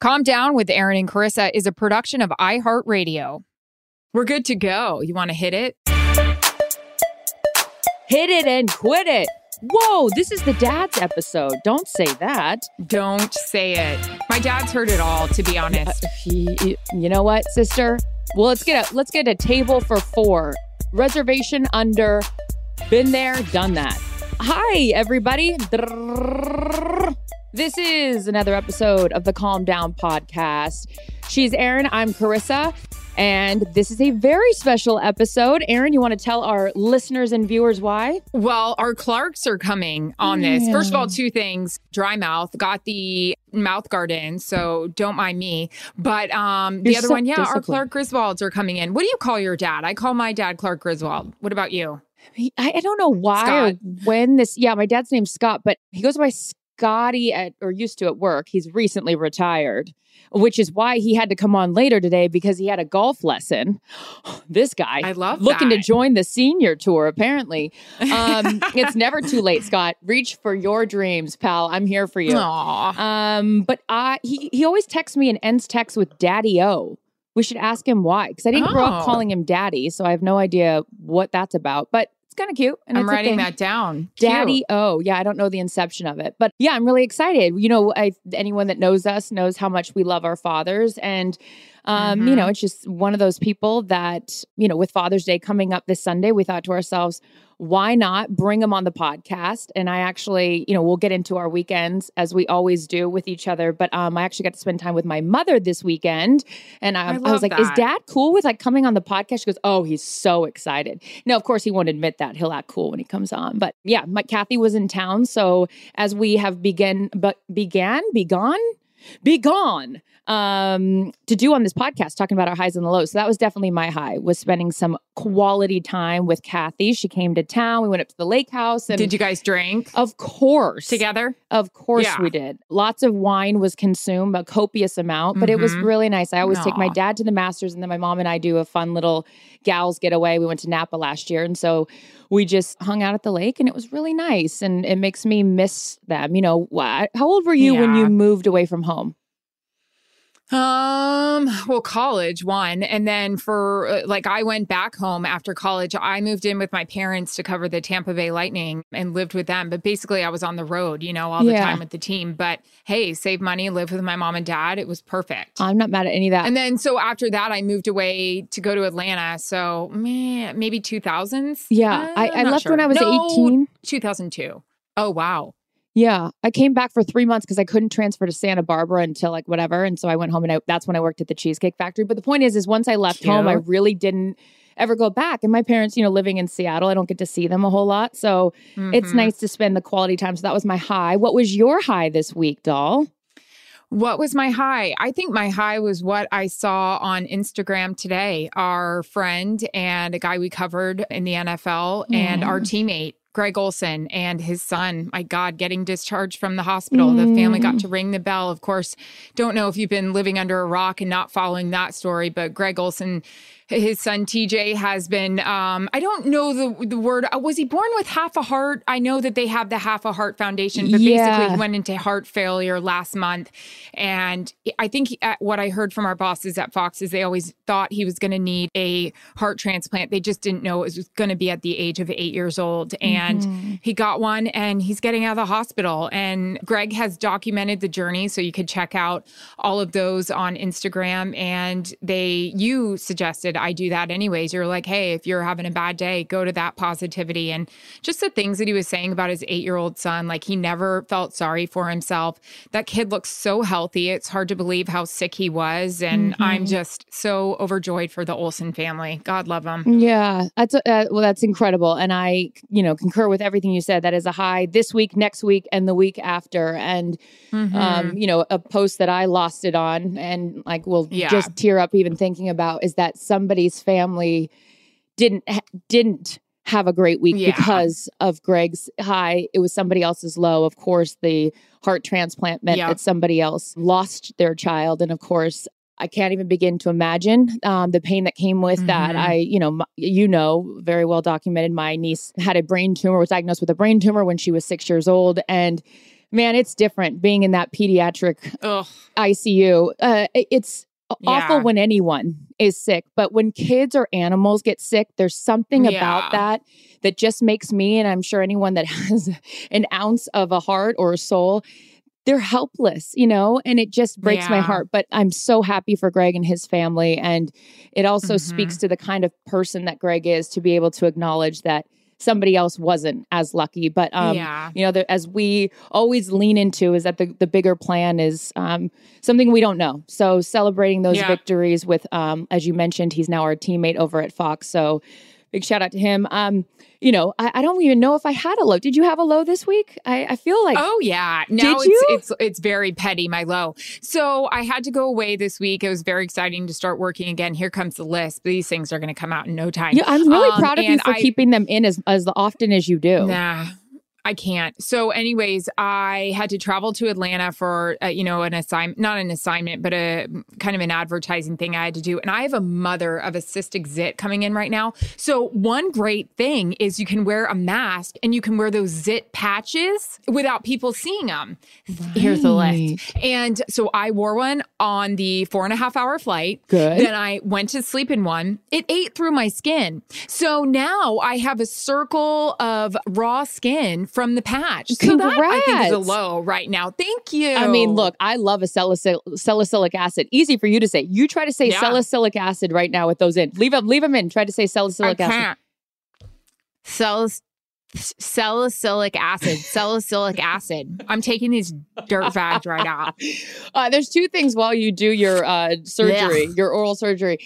Calm Down with Erin and Charissa is a production of iHeartRadio. We're good to go. You want to hit it? Hit it and quit it. Whoa, this is the dad's episode. Don't say that. Don't say it. My dad's heard it all, to be honest. Uh, he- you know what, sister? Well, let's get a let's get a table for four. Reservation under. Been there, done that. Hi, everybody. This is another episode of the Calm Down podcast. She's Erin. I'm Charissa. And this is a very special episode. Erin, you want to tell our listeners and viewers why? Well, our Clarks are coming on this. First of all, two things. Dry mouth, got the mouth guard in, so don't mind me. But um the You're other so one, yeah, our. Clark Griswolds are coming in. What do you call your dad? I call my dad Clark Griswold. What about you? I, I don't know why when this. Yeah, my dad's name's Scott, but he goes by Scotty at or used to at work. He's recently retired, which is why he had to come on later today because he had a golf lesson. This guy, I love looking to join the senior tour. Apparently, um, it's never too late. Scott, reach for your dreams, pal. I'm here for you. Aw. Um, but I he he always texts me and ends text with Daddy O. We should ask him why because I didn't grow up Oh. calling him Daddy, so I have no idea what that's about. But kind of cute. And I'm writing that down. Daddy O. Yeah, I don't know the inception of it, but yeah, I'm really excited. You know, I, anyone that knows us knows how much we love our fathers, and um, you Mhm. know, it's just one of those people that you know, with Father's Day coming up this Sunday, we thought to ourselves, why not bring them on the podcast? And I actually, you know, we'll get into our weekends as we always do with each other. But um, I actually got to spend time with my mother this weekend, and I, I I, was like, "Is. Dad cool with like coming on the podcast?" She goes, "Oh, he's so excited." No, of course he won't admit that. He'll act cool when he comes on. But yeah, my Kathy was in town, so as we have begin, but began, begun, be gone um to do on this podcast talking about our highs and the lows. So that was definitely my high was spending some quality time with kathy. She came to town. We went up to the lake house and Did you guys drink? Of course. Together? of course Yeah. we did. Lots of wine was consumed a copious amount but it was Mhm. really nice. I always take my dad to the masters and then my mom and i do a fun little gals getaway. We went to napa last year and so we just hung out at the lake and it was really nice and it makes me miss them you know what how old were you when you moved away from home Um, well, college one, and then for uh, like I went back home after college. I moved in with my parents to cover the Tampa Bay Lightning and lived with them. But basically, I was on the road, you know, all the Yeah. time with the team. But hey, save money, live with my mom and dad. It was perfect. i'm not mad at any of that and then so after that, I moved away to go to Atlanta. So meh, maybe two thousands. Yeah, I- I left when I was 18. Two thousand two. Oh wow. Yeah, I came back for three months because I couldn't transfer to Santa Barbara until like whatever, and so I went home and I, that's when I worked at the Cheesecake Factory. But the point is, is once I left home, I really didn't ever go back. And my parents, you know, living in Seattle, I don't get to see them a whole lot, so it's Mhm. nice to spend the quality time. So that was my high. What was your high this week, doll? What was my high? I think my high was what I saw on Instagram today. Our friend and a guy we covered in the NFL and our teammate Greg Olsen and his son, my God, getting discharged from the hospital. The family got mm. to ring the bell. Of course, don't know if you've been living under a rock and not following that story, but Greg Olsen, his son TJ, has been, um, I don't know the, the word, uh, was he born with half a heart? I know that they have the Half a Heart Foundation, but Yeah. basically he went into heart failure last month. And I think he- uh, what I heard from our bosses at Fox is they always thought he was going to need a heart transplant. They just didn't know it was going to be at the age of eight years old. And he got one and he's getting out of the hospital. And Greg has documented the journey. So you could check out all of those on Instagram. And they, you suggested I do that anyways. You're like, hey, if you're having a bad day, go to that positivity. And just the things that he was saying about his eight year old son, like he never felt sorry for himself. That kid looks so healthy. It's hard to believe how sick he was. And I'm just so overjoyed for the Olsen family. God love them. Yeah, that's uh, well, that's incredible, and I, you know, concur with everything you said. That is a high this week, next week, and the week after. And Mm-hmm. um, you know, a post that I lost it on, and like will Yeah. just tear up even thinking about is that somebody's family didn't didn't have a great week Yeah. because of Greg's high. It was somebody else's low. Of course, the heart transplant meant Yeah. that somebody else lost their child, and of course. I can't even begin to imagine um, the pain that came with that. Mhm. I, you know, m- you know, very well documented. My niece had a brain tumor, was diagnosed with a brain tumor when she was six years old, and man, it's different being in that pediatric Ugh. ICU. Uh, it- it's awful when anyone is sick, but when kids or animals get sick, there's something Yeah. about that that just makes me, and I'm sure anyone that has an ounce of a heart or a soul, they're helpless, you know, and it just breaks my heart. But I'm so happy for Greg and his family. And it also Mhm. speaks to the kind of person that Greg is to be able to acknowledge that somebody else wasn't as lucky. But um, yeah. you know, the, as we always lean into, is that the, the bigger plan is um, something we don't know. So celebrating those Yeah. victories with, um, as you mentioned, he's now our teammate over at Fox. So big shout out to him. Um, you know, I, I don't even know if I had a low. Did you have a low this week? I, I feel like Oh yeah. Did it's you? it's it's very petty, my low. So I had to go away this week. It was very exciting to start working again. Here comes the list. These things are gonna come out in no time. yeah, I'm really Um, proud of you for I- keeping them in as as often as you do. Nah. I can't. So, anyways, I had to travel to Atlanta for, uh, you know, an assignment, not an assignment, but a kind of an advertising thing I had to do. And I have a mother of a cystic zit coming in right now. So, one great thing is you can wear a mask and you can wear those zit patches without people seeing them. Here's the list. And so I wore one on the four and a half hour flight. Good. Then I went to sleep in one. It ate through my skin. So now I have a circle of raw skin from the patch. So that I think is a low right now. Thank you. I mean, look, I love a salicyl- salicylic acid. Easy for you to say. You try to say Yeah. salicylic acid right now with those in. Leave them, leave them in. Try to say I salicylic acid. can't. Salicylic acid. Salicylic acid. I'm taking these dirt bags right out. Uh, there's two things while you do your uh, surgery, your oral surgery.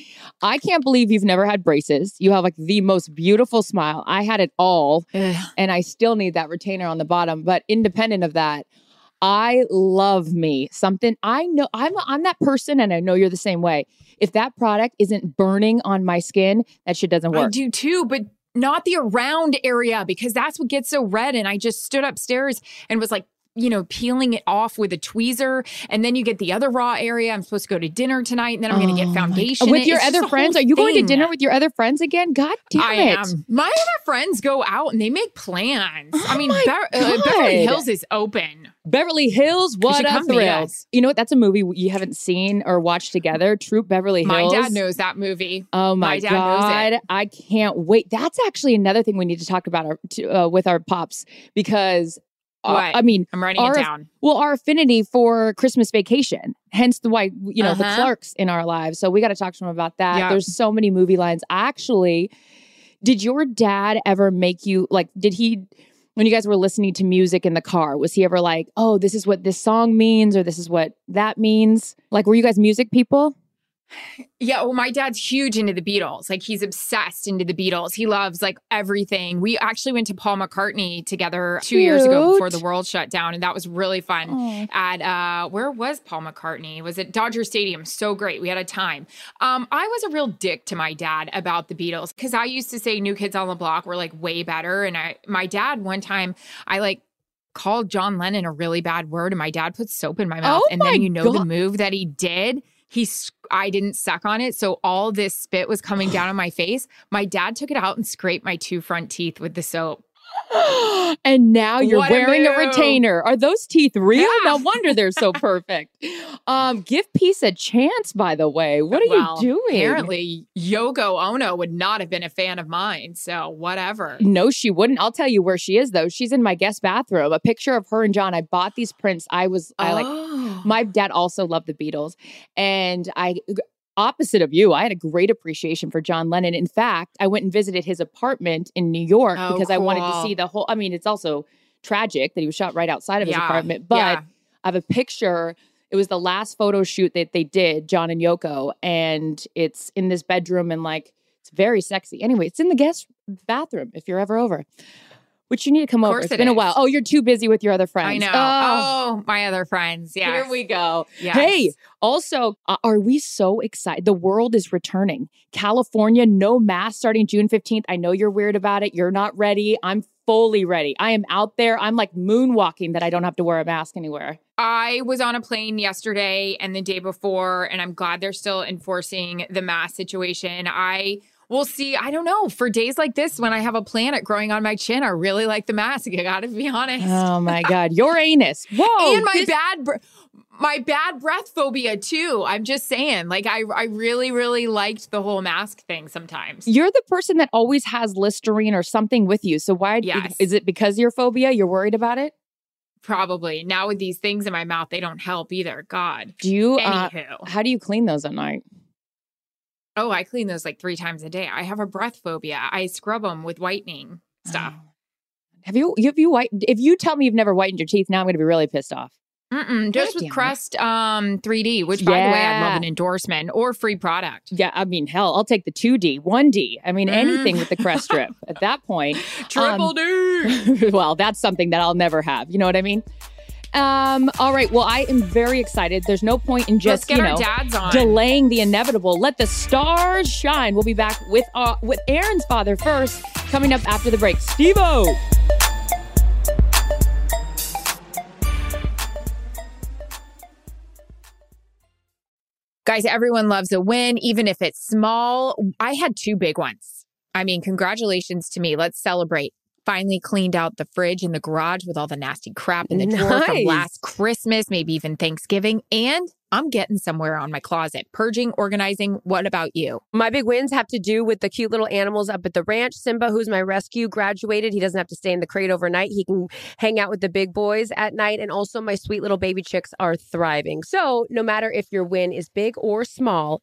I can't believe you've never had braces. You have like the most beautiful smile. I had it all, and I still need that retainer on the bottom. But independent of that, I love me something. I know I'm I'm that person, and I know you're the same way. If that product isn't burning on my skin, that shit doesn't work. I do too, but not the around area because that's what gets so red. And I just stood upstairs and was like, you know, peeling it off with a tweezer. And then you get the other raw area. I'm supposed to go to dinner tonight and then I'm going to Oh get foundation. with It- your it's other friends. Are you going to dinner with your other friends again? God damn I it! am. My other friends go out and they make plans. I Oh mean, my Bev- uh, Beverly Hills is open. Beverly Hills, what a thrill! us. You know what? That's a movie you haven't seen or watched together. Troop Beverly Hills. My dad knows that movie. Oh my, My dad knows god! it. I can't wait. That's actually another thing we need to talk about our, to, uh, with our pops because uh, I mean, I'm writing Our- it down. well, our affinity for Christmas vacation, hence the why you know the Uh-huh. Clarks in our lives. So we got to talk to him about that. Yeah. There's so many movie lines. Actually, did your dad ever make you like? Did he? When you guys were listening to music in the car, was he ever like, "Oh, this is what this song means," or "This is what that means"? Like, were you guys music people? Yeah, well, my dad's huge into the Beatles. Like he's obsessed into the Beatles. He loves like everything. We actually went to Paul McCartney together two years ago before the world shut down, and that was really fun. Oh. At uh, where was Paul McCartney? Was it Dodger Stadium? So great. We had a time. Um, I was a real dick to my dad about the Beatles because I used to say New Kids on the Block were like way better, and I my dad one time I like called John Lennon a really bad word, and my dad put soap in my mouth, Oh and my then you know the move that he did he I didn't suck on it, so all this spit was coming down on my face. My dad took it out and scraped my two front teeth with the soap. And now you're What wearing a, move. retainer. Are those teeth real? Yeah. No wonder they're so perfect. um, give peace a chance, by the way. What are Well, you doing? Apparently, Yoko Ono would not have been a fan of mine, so whatever. No, she wouldn't. I'll tell you where she is though. She's in my guest bathroom. A picture of her and John. I bought these prints. I was I like Oh. my dad also loved the Beatles. And I opposite of you, I had a great appreciation for John Lennon. In fact, I went and visited his apartment in New York Oh, because I wanted to see the whole I mean, it's also tragic that he was shot right outside of his apartment, but yeah. I have a picture. It was the last photo shoot that they did, John and Yoko, and it's in this bedroom and like it's very sexy. Anyway, it's in the guest bathroom if you're ever over. Which you need to come over. It's it been a while. Oh, you're too busy with your other friends. I know. Oh, Oh, my other friends. Yeah. here we go. Yes. Hey, also, uh, are we so excited? The world is returning. California, no mask starting June 15th. I know you're weird about it. You're not ready. I'm fully ready. I am out there. I'm like moonwalking that I don't have to wear a mask anywhere. I was on a plane yesterday and the day before, and I'm glad they're still enforcing the mask situation. I will see. I don't know. For days like this, when I have a planet growing on my chin, I really like the mask. You gotta be honest. Oh my God. Your anus. Whoa. and my this- bad, br- my bad breath phobia too. I'm just saying. Like I, I really, really liked the whole mask thing. Sometimes. You're the person that always has Listerine or something with you. So why Yes. is it because your phobia? You're worried about it? Probably now with these things in my mouth, they don't help either. God. Do you uh, Anywho, how do you clean those at night? Oh, I clean those like three times a day. I have a breath phobia. I scrub them with whitening stuff. Oh. Have you have you white if you tell me you've never whitened your teeth, now I'm gonna be really pissed off. Mm-mm, just God with. Crest um 3D, which by the way, I'd love an endorsement or free product. Yeah, I mean, hell, I'll take the 2D, 1D. I mean, Mm. anything with the crest strip at that point. Triple Um, D. well, that's something that I'll never have. You know what I mean? Um, all right. Well, I am very excited. There's no point in Let's just, get you our know, dads on. delaying the inevitable. Let the stars shine. We'll be back with uh, with Erin's father first, coming up after the break. Steve-O. Guys, everyone loves a win, even if it's small. I had two big ones. I mean, congratulations to me. Let's celebrate. Finally cleaned out the fridge and the garage with all the nasty crap in the drawer from last Christmas, maybe even Thanksgiving. And I'm getting somewhere on my closet. Purging, organizing. What about you? My big wins have to do with the cute little animals up at the ranch. Simba, who's my rescue, graduated. He doesn't have to stay in the crate overnight. He can hang out with the big boys at night. And also, my sweet little baby chicks are thriving. So, no matter if your win is big or small,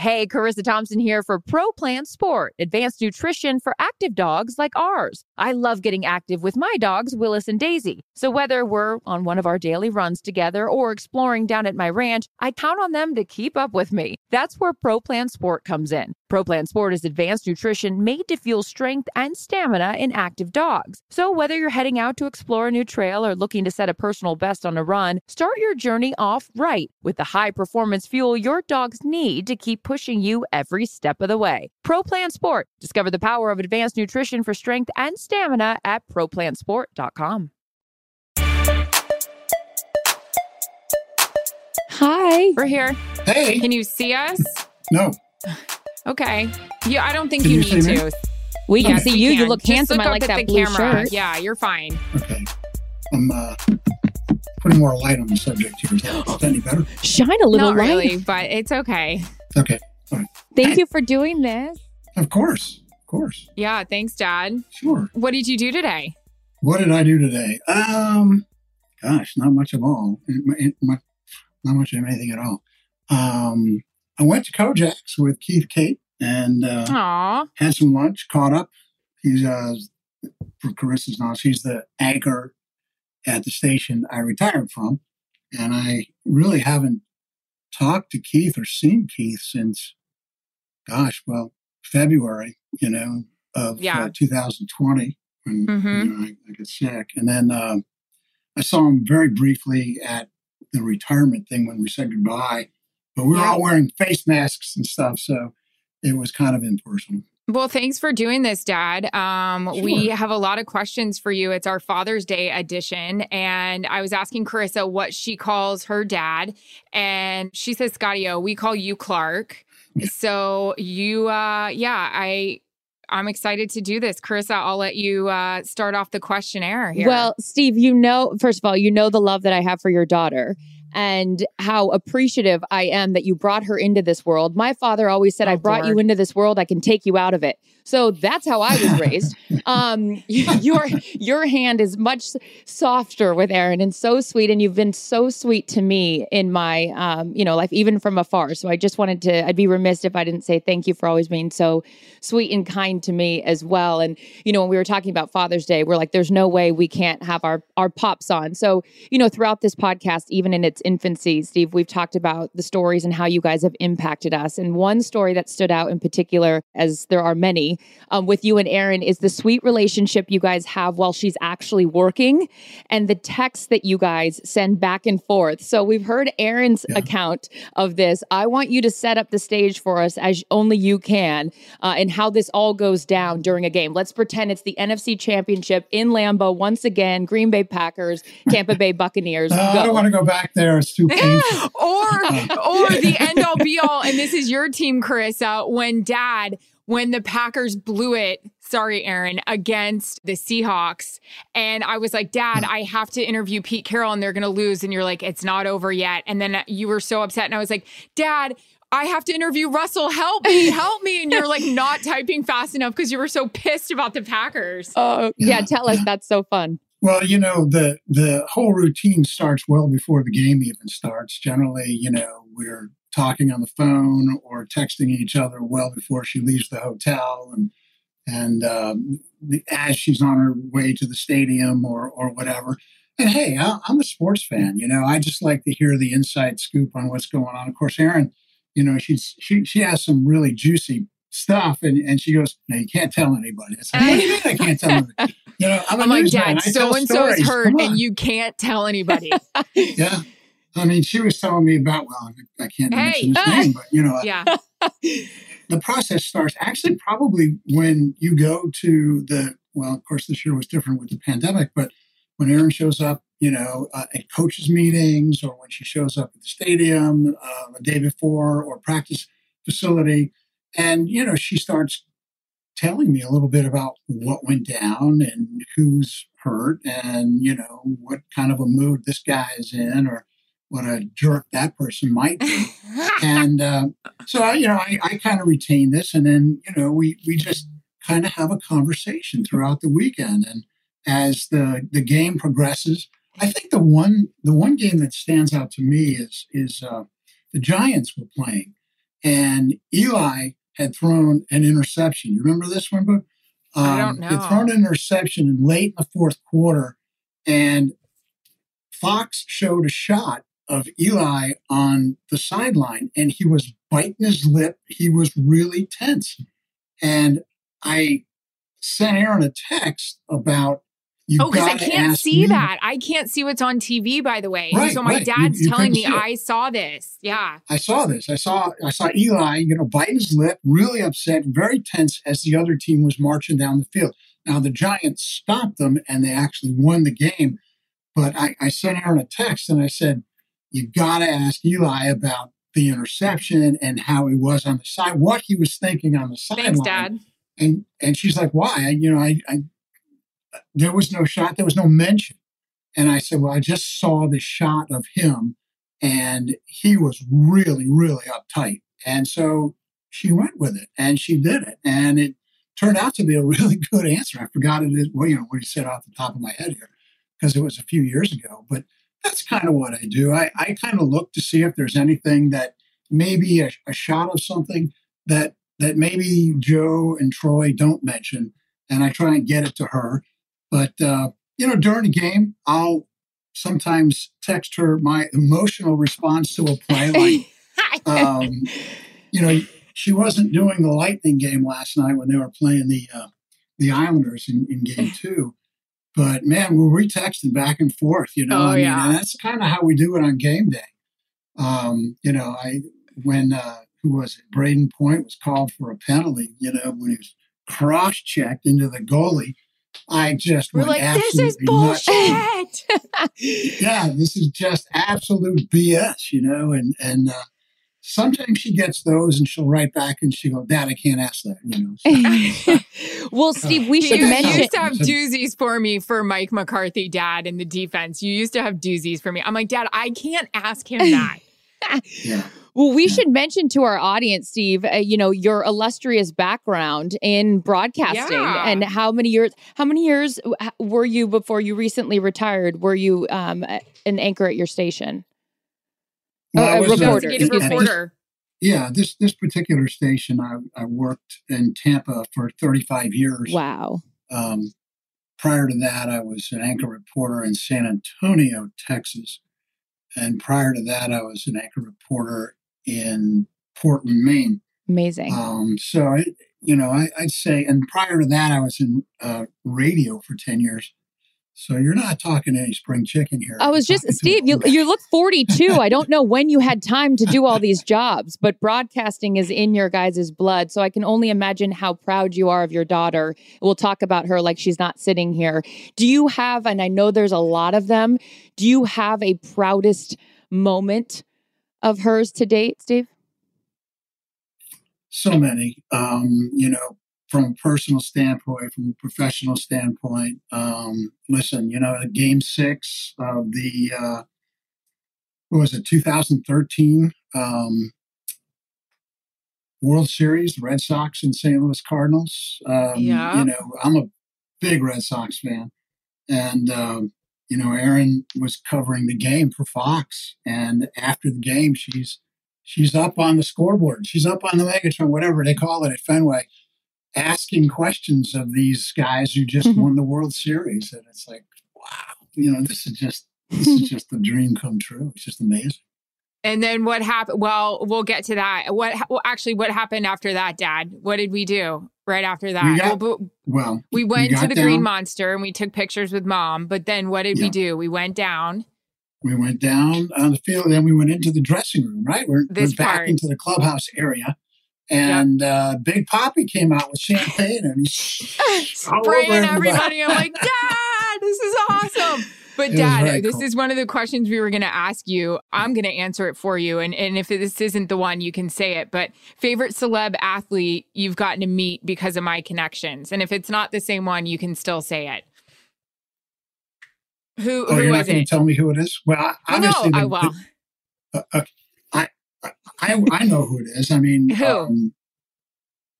Hey, Charissa Thompson here for Pro Plan Sport, advanced nutrition for active dogs like ours. I love getting active with my dogs, Willis and Daisy. So whether we're on one of our daily runs together or exploring down at my ranch, I count on them to keep up with me. That's where Pro Plan Sport comes in. ProPlan Sport is advanced nutrition made to fuel strength and stamina in active dogs. So, whether you're heading out to explore a new trail or looking to set a personal best on a run, start your journey off right with the high performance fuel your dogs need to keep pushing you every step of the way. ProPlan Sport. Discover the power of advanced nutrition for strength and stamina at ProPlansport.com. Hi. We're here. Hey. Can you see us? No. Okay. Yeah, I don't think Can you, you need see me? to. We can Yes, see we you. You look Just handsome. look I up like at that the blue camera. shirt. Yeah, you're fine. Okay. I'm uh, putting more light on the subject here. Is that, is that any better? Shine a little Not light. really, but it's okay. Okay. All right. Thank you for doing this. Of course. Of course. Yeah, thanks, Dad. Sure. What did you do today? What did I do today? Um, gosh, not much of all. It- it- Not much of anything at all. Um, I went to Kojak's with Keith Cate and uh, had some lunch, caught up. He's uh, for Charissa's knowledge, he's the anchor at the station I retired from, and I really haven't talked to Keith or seen Keith since, gosh, well, February, you know, of Yeah. uh, 2020 when Mhm. you know, I, I got sick, and then um, I saw him very briefly at the retirement thing when we said goodbye, but we were Yeah. all wearing face masks and stuff, so it was kind of impersonal. Well, thanks for doing this, Dad. Um, We have a lot of questions for you. It's our Father's Day edition. And I was asking Charissa what she calls her dad. And she says, Scotty O, we call you Clark. So you, uh, yeah, I. I'm excited to do this. Charissa, I'll let you uh, start off the questionnaire here. Well, Steve, you know, first of all, you know the love that I have for your daughter and how appreciative I am that you brought her into this world. My father always said, Oh, I brought you into this world, I can take you out of it. So that's how I was raised. um, your your hand is much softer with Erin and so sweet, and you've been so sweet to me in my um, you know life, even from afar. So I just wanted to. I'd be remiss if I didn't say thank you for always being so sweet and kind to me as well. And you know, when we were talking about Father's Day, we're like, there's no way we can't have our our pops on. So you know, throughout this podcast, even in its infancy, Steve, we've talked about the stories and how you guys have impacted us. And one story that stood out in particular, as there are many, um, with you and Erin, is the sweet relationship you guys have while she's actually working, and the texts that you guys send back and forth. So we've heard Erin's Yeah. account of this. I want you to set up the stage for us as only you can, uh, and how this all goes down during a game. Let's pretend it's the NFC Championship in Lambeau once again. Green Bay Packers, Tampa Bay Buccaneers. Uh, I don't want to go back there. It's too painful. or or the end all be all and this is your team charissa when dad when the packers blew it sorry erin against the seahawks and i was like dad hmm. i have to interview pete carroll and they're gonna lose and you're like it's not over yet and then you were so upset and i was like dad I have to interview Russell. Help me, help me. And you're like not typing fast enough because you were so pissed about the Packers. Oh, yeah. Yeah. Tell us. That's so fun. Well, you know, the the whole routine starts well before the game even starts. Generally, you know, we're talking on the phone or texting each other well before she leaves the hotel, and and um, the, as she's on her way to the stadium or or whatever. And hey, I, I'm a sports fan. You know, I just like to hear the inside scoop on what's going on. Of course, Erin, you know, she's she she has some really juicy stuff, and and she goes, "No, you can't tell anybody." I said, "What do you mean I can't tell anybody?" You know, I'm, I'm like. Dad, so and so is hurt and you can't tell anybody. Yeah. I mean, she was telling me about, well, I can't Hey. mention his name, but you know, yeah. the process starts actually probably when you go to the, well, of course, this year was different with the pandemic, but when Erin shows up, you know, uh, at coaches' meetings or when she shows up at the stadium uh, the day before or practice facility, and, you know, she starts telling me a little bit about what went down and who's hurt and, you know, what kind of a mood this guy is in or what a jerk that person might be. and uh, so, I, you know, I, I kind of retain this and then, you know, we, we just kind of have a conversation throughout the weekend. And as the, the game progresses, I think the one, the one game that stands out to me is, is uh, the Giants were playing and Eli had thrown an interception. You remember this one, Boo? I don't He had know. thrown an interception late in the fourth quarter, and Fox showed a shot of Eli on the sideline and he was biting his lip. He was really tense. And I sent Erin a text about you oh, because I can't see me. that. I can't see what's on TV, by the way. Right, so my right. dad's You- you telling me. I saw this. Yeah. I saw this. I saw I saw Eli, you know, biting his lip, really upset, very tense as the other team was marching down the field. Now the Giants stopped them and they actually won the game. But I, I sent Erin a text and I said, You gotta ask Eli about the interception and how he was on the side, what he was thinking on the sideline. Thanks, Dad. And and she's like, Why? I, you know, I, I there was no shot, there was no mention. And I said, Well, I just saw the shot of him and he was really, really uptight. And so she went with it and she did it. And it turned out to be a really good answer. I forgot it. well, you know, what he said off the top of my head here, because it was a few years ago. But that's kind of what I do. I, I kind of look to see if there's anything that maybe a, a shot of something that that maybe Joe and Troy don't mention, and I try and get it to her. But uh, you know, during the game, I'll sometimes text her my emotional response to a play, like um, you know, she wasn't doing the Lightning game last night when they were playing the uh, the Islanders in, in game two. But man, we were texting back and forth, you know. Oh, I mean, yeah. and that's kind of how we do it on game day. Um, you know, I when uh, who was it? Brayden Point was called for a penalty. You know, when he was cross checked into the goalie, I just We're went like, this is bullshit. yeah, this is just absolute BS, you know. And and uh, sometimes she gets those, and she'll write back and she go, "Dad, I can't ask that," you know. So, well, Steve, we You should used- you mention. used to have doozies for me for Mike McCarthy, Dad, in the defense. You used to have doozies for me. I'm like, Dad, I can't ask him that. yeah. Well, we Yeah. should mention to our audience, Steve, uh, you know, your illustrious background in broadcasting Yeah. and how many years, how many years uh, were you before you recently retired? Were you um, an anchor at your station? Well, a reporter. Investigative at this- reporter. yeah, this this particular station, I, I worked in Tampa for 35 years. Wow. Um, prior to that, I was an anchor reporter in San Antonio, Texas. And prior to that, I was an anchor reporter in Portland, Maine. Amazing. Um, so, I, you know, I, I'd say, and prior to that, I was in uh, radio for 10 years. So you're not talking any spring chicken here. I was You're just Steve. You you look forty two. I don't know when you had time to do all these jobs, but broadcasting is in your guys' blood. So I can only imagine how proud you are of your daughter. We'll talk about her like she's not sitting here. Do you have? And I know there's a lot of them. Do you have a proudest moment of hers to date, Steve? so many um you know from a personal standpoint from a professional standpoint um listen you know game six of the uh what was it 2013 um world series red sox and st louis cardinals um Yeah. you know i'm a big red sox fan and um you know erin was covering the game for fox and after the game she's she's up on the scoreboard. She's up on the Megatron, whatever they call it at Fenway, asking questions of these guys who just Mhm. won the World Series. And it's like, wow, you know, this is just this is just a dream come true. It's just amazing. And then what happened? Well, we'll get to that. What well, actually what happened after that, Dad? What did we do right after that? We got- well, Well, we went to got the Green Monster and we took pictures with Mom. But then what did we do? We went down. we went down on the field, and then we went into the dressing room. Right, we're, we're back part. into the clubhouse area. And uh, Big Papi came out with champagne, and he's spraying everybody. I'm like, Dad, this is awesome. But Dad, this cool. is one of the questions we were going to ask you. I'm going to answer it for you, and and if this isn't the one, you can say it. But favorite celeb athlete you've gotten to meet because of my connections, and if it's not the same one, you can still say it. Who Oh, who you're not going to tell me who it is? Well, I- Well, no, obviously, I the- will. Uh, uh, I, I I know who it is. I mean, Who? Um,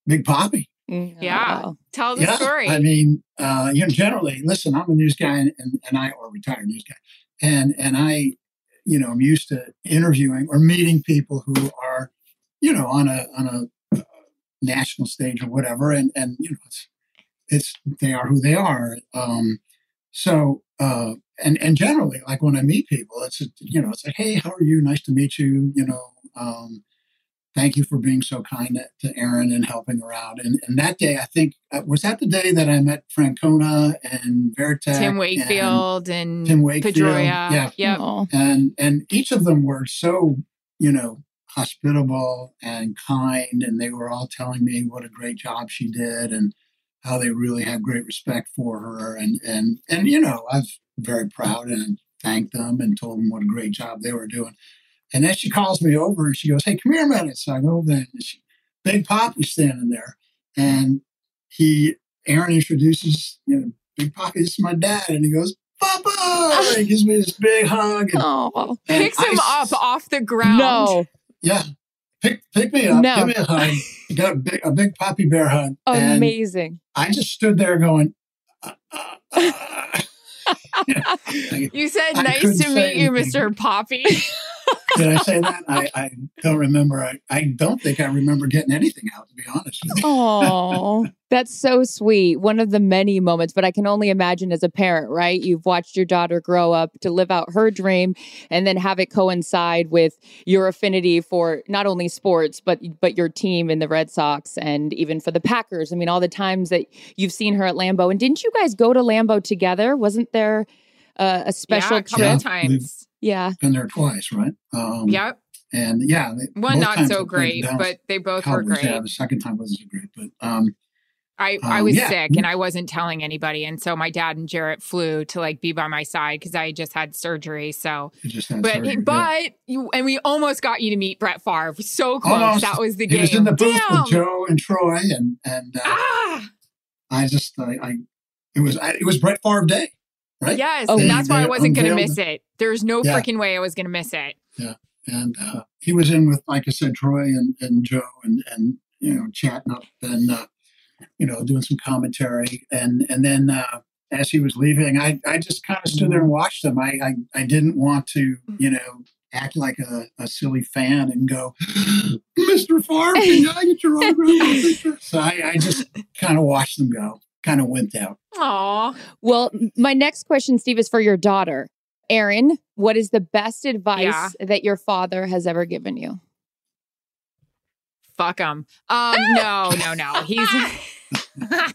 Big Papi. Yeah. Wow. Tell the yeah, story. I mean, uh, you know, generally, listen, I'm a news guy, and, and, and I or a retired news guy, and and I, you know, I'm used to interviewing or meeting people who are, you know, on a on a uh, national stage or whatever, and and you know, it's it's they are who they are. Um, so uh, and and generally, like when I meet people, it's you know, it's like, hey, how are you? Nice to meet you. You know, um, thank you for being so kind to Erin and helping around. And, and that day, I think uh, was that the day that I met Francona and Varitek, Tim Wakefield and, and Tim Wakefield, Pedroia. yeah, yep. and and each of them were so you know hospitable and kind, and they were all telling me what a great job she did and how they really had great respect for her, and and and you know I was very proud and thanked them and told them what a great job they were doing. And then she calls me over and she goes, Hey, come here a minute. So I go over there and she, Big Papi's standing there. And he, Erin introduces, you know, Big Poppy, this is my dad. And he goes, Papa! And he gives me this big hug. And, oh, and picks him up off the ground. No. Yeah. Pick, pick me up. No. Give me a hug. got a big, a big Papi Bear hug. Amazing. I just stood there going, uh, uh, uh. you said nice to meet you, Mr. Papi. Did I say that? I, I don't remember. I, I don't think I remember getting anything out, to be honest with you. Oh, that's so sweet. One of the many moments, but I can only imagine as a parent, right? You've watched your daughter grow up to live out her dream and then have it coincide with your affinity for not only sports, but but your team in the Red Sox and even for the Packers. I mean, all the times that you've seen her at Lambeau. And didn't you guys go to Lambeau together? Wasn't there uh, a special yeah, a couple trip? times. Yeah. Been there twice, right? Um, yep. And yeah, one not so great, but they both Cowboys, were great. Yeah, the second time wasn't so great, but um, I, um, I was yeah. sick and I wasn't telling anybody. And so my dad and Jarrett flew to like be by my side because I just had surgery. So, but, surgery, but yeah. you, and we almost got you to meet Brett Favre. So close. Almost. That was the game. He was in the booth Damn. with Joe and Troy and, and, uh, ah! I just, I, I, it was, I, it was Brett Favre day. Right? Yes, oh, that's why I wasn't going to miss it. There's no yeah. freaking way I was going to miss it. Yeah, and uh, he was in with, like I said, Troy and, and Joe, and and you know, chatting up and uh, you know, doing some commentary, and and then uh, as he was leaving, I I just kind of stood there and watched him. I I, I didn't want to, you know, act like a, a silly fan and go, Mr. Favre, can I get your autograph? so I, I just kind of watched them go kind of went out. Aw. Well, my next question, Steve, is for your daughter. Erin, what is the best advice Yeah. that your father has ever given you? Fuck him. Um, no, no, no. He's.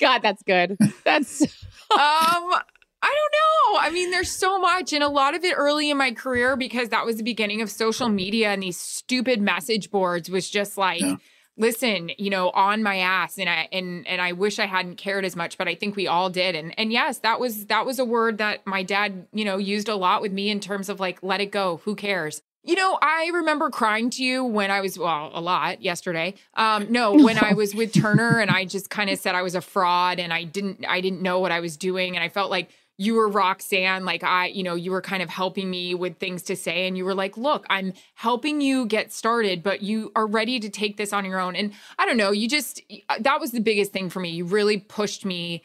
God, that's good. That's um i don't know i mean there's so much and a lot of it early in my career because that was the beginning of social media and these stupid message boards was just like Yeah. Listen you know on my ass and i and and i wish i hadn't cared as much but i think we all did and and yes that was that was a word that my dad you know used a lot with me in terms of like let it go who cares you know, I remember crying to you when I was, well, a lot yesterday. Um, no, when I was with Turner and I just kind of said I was a fraud and I didn't, I didn't know what I was doing. And I felt like you were Roxanne, like I, you know, you were kind of helping me with things to say. And you were like, look, I'm helping you get started, but you are ready to take this on your own. And I don't know, you just, uh, that was the biggest thing for me. You really pushed me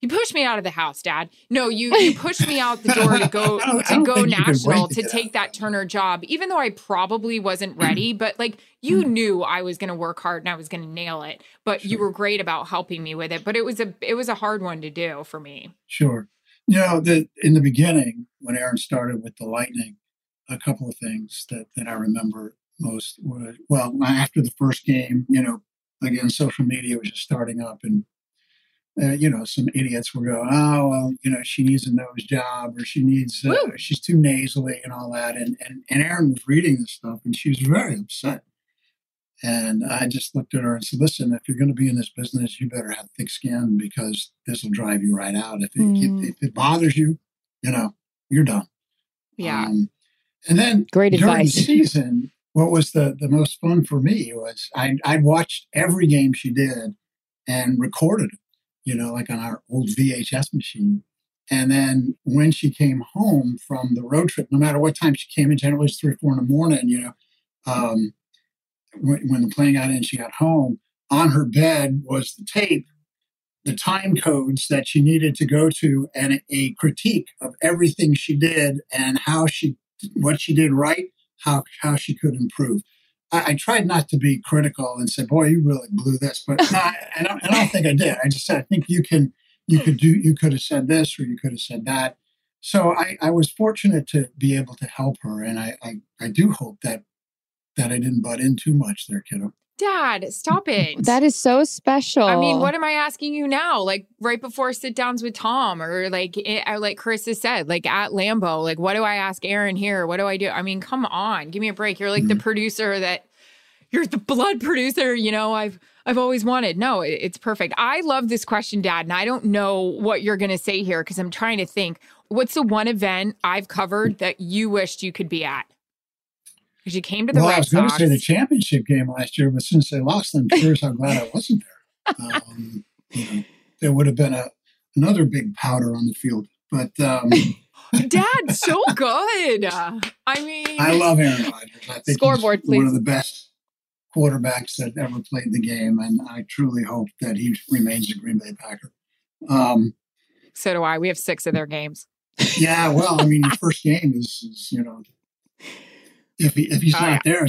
you pushed me out of the house, Dad. No, you you pushed me out the door to go I don't- I to go national to to take that Turner job, even though I probably wasn't ready. But like you knew I was going to work hard and I was going to nail it. But you were great about helping me with it. But it was a it was a hard one to do for me. Sure. You know, the, in the beginning, when Erin started with the Lightning, a couple of things that, that I remember most were, well, after the first game, you know, again, social media was just starting up and, uh, you know, some idiots were going, oh, well, you know, she needs a nose job or she needs, uh, she's too nasally and all that. And, and, and Erin was reading this stuff and she was very upset. And I just looked at her and said, listen, if you're going to be in this business, you better have thick skin because this will drive you right out. If it, Mm. if it bothers you, you know, you're done. Yeah. Um, and then Great during advice. the season, what was the, the most fun for me was I, I watched every game she did and recorded it, you know, like on our old VHS machine. And then when she came home from the road trip, no matter what time she came in, generally it's three or four in the morning, you know, um, when, when the plane got in, she got home. On her bed was the tape, the time codes that she needed to go to, and a critique of everything she did and how she, what she did right, how how she could improve. I, I tried not to be critical and say, "Boy, you really blew this," but no, I, I don't. I don't think I did. I just said, I think you can you could do, you could have said this or you could have said that. So I, I was fortunate to be able to help her, and I, I, I do hope that that I didn't butt in too much there, kiddo. Dad, stop it. That is so special. I mean, what am I asking you now? Like right before sit downs with Tom, or like it, like has said, like at Lambeau. Like, what do I ask Erin here? What do I do? I mean, come on, give me a break. You're like Mm-hmm. the producer that you're the blood producer. You know, I've I've always wanted. No, it- it's perfect. I love this question, Dad, and I don't know what you're gonna say here because I'm trying to think. What's the one event I've covered that you wished you could be at? Because you came to the well, I Red was going to say the championship game last year, but since they lost, I'm curious how glad I wasn't there. Um, you know, there would have been a another big powder on the field. But um, Dad, so good. I mean, I love Aaron Rodgers. I think Scoreboard, he's one of the best quarterbacks that ever played the game, and I truly hope that he remains a Green Bay Packer. Um, so do I. We have six of their games. yeah, well, I mean, your first game is, is you know, if he if he's Oh, not there,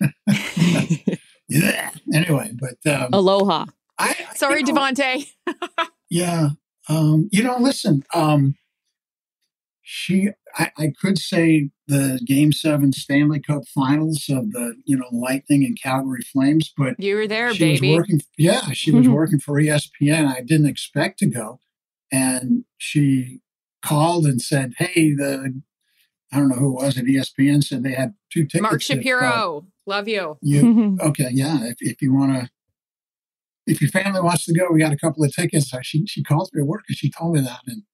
yeah. Anyway, but um, Aloha. I Sorry, you know, Devontae. Yeah. Um, you know, listen, um, she, I, I could say the game seven Stanley Cup finals of the, you know, Lightning and Calgary Flames, but You were there, she baby. was working, yeah, she was Mhm. working for ESPN. I didn't expect to go. And she called and said, Hey, the, I don't know who it was at ESPN said they had two tickets. Mark if, uh, Shapiro. Love you. you, okay, yeah. If, if you want to, if your family wants to go, we got a couple of tickets. So she she called me at work and she told me that, and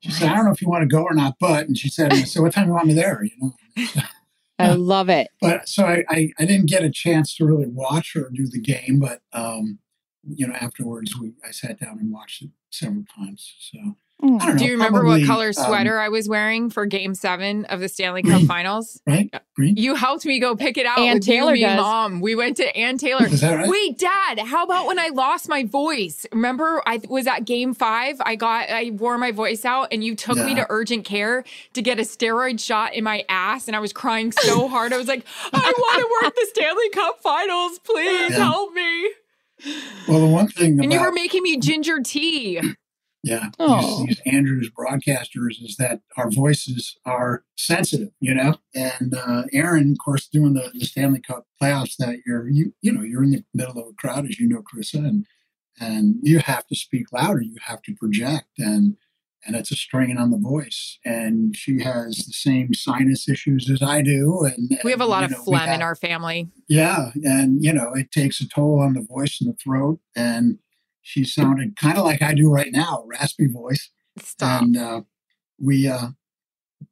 she said, I don't know if you want to go or not, but and she said, I said, what time do you want me there? You know, I love it. but so I, I I didn't get a chance to really watch her do the game, but um, you know, afterwards we I sat down and watched it several times. So I don't know. Do you remember probably, what color um, sweater I was wearing for game seven of the Stanley Cup Green. finals? right? Green. You helped me go pick it out Ann with you, Taylor me, does. mom. We went to Ann Taylor. Is that right? Wait, Dad, how about when I lost my voice? Remember, I was at game five. I got, I wore my voice out, and you took me to urgent care to get a steroid shot in my ass, and I was crying so hard. I was like, I want to work the Stanley Cup Finals. Please Yeah. help me. Well, the one thing And you were making me ginger tea. Yeah. Oh. These, these Andrews broadcasters is that our voices are sensitive, you know? And uh, Erin, of course, doing the, the Stanley Cup playoffs that year, you you know, you're in the middle of a crowd, as you know, Charissa, and and you have to speak louder, you have to project, and and it's a strain on the voice. And she has the same sinus issues as I do, and We have a lot of know, phlegm in our family. yeah, and you know, it takes a toll on the voice and the throat. And she sounded kind of like I do right now, raspy voice. Stop. And uh, we uh,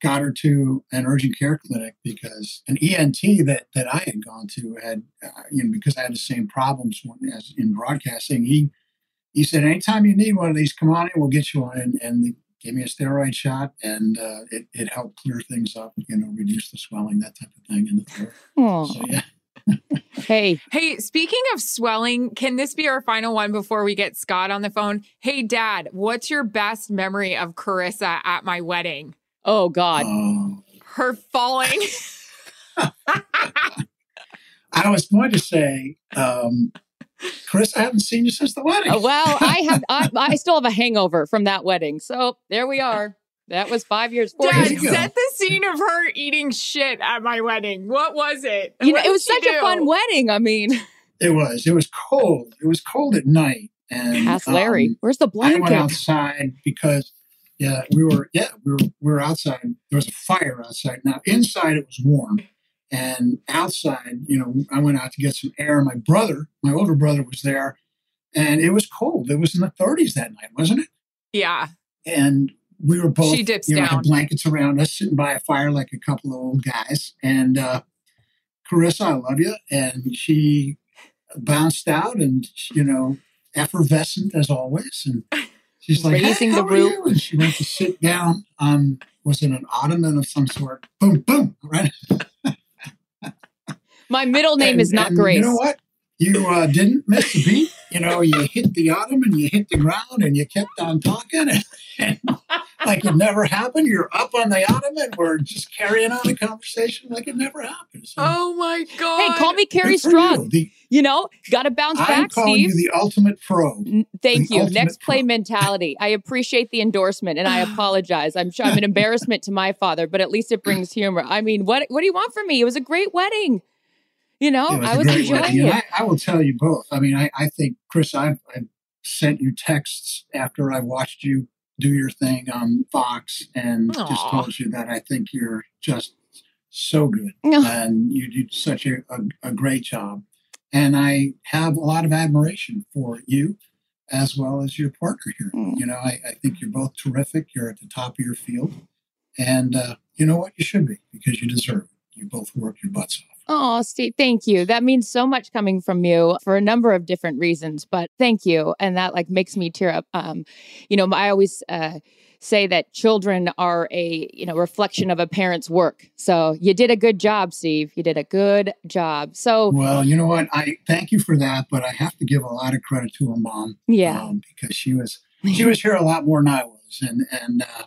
got her to an urgent care clinic because an ENT that that I had gone to had, uh, you know, because I had the same problems when, as in broadcasting. He he said, anytime you need one of these, come on in, we'll get you one. And, and gave me a steroid shot, and uh, it it helped clear things up, you know, reduce the swelling, that type of thing in the throat. So yeah. hey, Hey, speaking of swelling, can this be our final one before we get Scott on the phone? Hey, Dad, what's your best memory of Charissa at my wedding? oh God. Oh. Her falling. I was going to say, um, Chris, I haven't seen you since the wedding. Uh, well, I have. I, I still have a hangover from that wedding. So there we are. That was five years. Four Dad, years set the scene of her eating shit at my wedding. What was it? You know, it was she such a fun wedding. I mean, It was. It was cold. It was cold at night. And ask Larry. um, Where's the blanket? I went outside because, yeah, we were, yeah, we were, we were outside. There was a fire outside. Now, inside it was warm. And outside, you know, I went out to get some air. My brother, my older brother, was there. And it was cold. It was in the 30s that night, wasn't it? Yeah. and we were both She dips you know, down. had blankets around us sitting by a fire like a couple of old guys and uh charissa i love you and she bounced out and you know effervescent as always and she's like Raising hey, the roof. you? and she went to sit down on was it an ottoman of some sort boom boom right My middle name And- is not Grace. You know what? You uh, didn't miss a beat. You know, you hit the ottoman, you hit the ground, and you kept on talking, and, and like it never happened. You're up on the ottoman. We're just carrying on a conversation like it never happened. So, Oh my God. Hey, call me Carrie good Strong. you. The, You know, got to bounce I'm back, calling Steve. you the ultimate pro. N- Thank the you. Next play pro. mentality. I appreciate the endorsement and I apologize. I'm sure I'm an embarrassment to my father, but at least it brings humor. I mean, what what do you want from me? It was a great wedding. You know, It I was enjoying it. And I, I will tell you both. I mean, I, I think, Chris, I've, I've sent you texts after I watched you do your thing on Fox and just told you that I think you're just so good. And you did such a, a, a great job. And I have a lot of admiration for you as well as your partner here. Mm. You know, I, I think you're both terrific. You're at the top of your field. And uh, you know what? You should be because you deserve it. You both work your butts off. Oh, Steve, thank you. That means so much coming from you for a number of different reasons, but thank you. And that like makes me tear up. Um, you know, I always uh, say that children are a, you know, reflection of a parent's work. So you did a good job, Steve. You did a good job. So Well, you know what? I thank you for that, but I have to give a lot of credit to her mom. yeah. um, because she was she was here a lot more than I was, and and uh,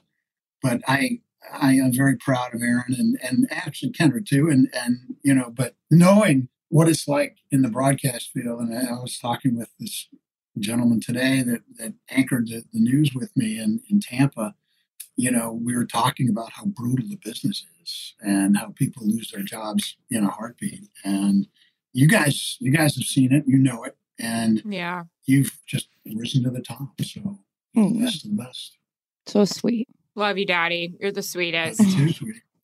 but I I am very proud of Erin and and actually Kendra too, and and you know, but knowing what it's like in the broadcast field, and I was talking with this gentleman today that that anchored the, the news with me in in Tampa. You know, we were talking about how brutal the business is and how people lose their jobs in a heartbeat. And you guys, you guys have seen it, you know it, and Yeah. you've just risen to the top. So you're Mm. best of the best. So sweet. Love you, Daddy. You're the sweetest.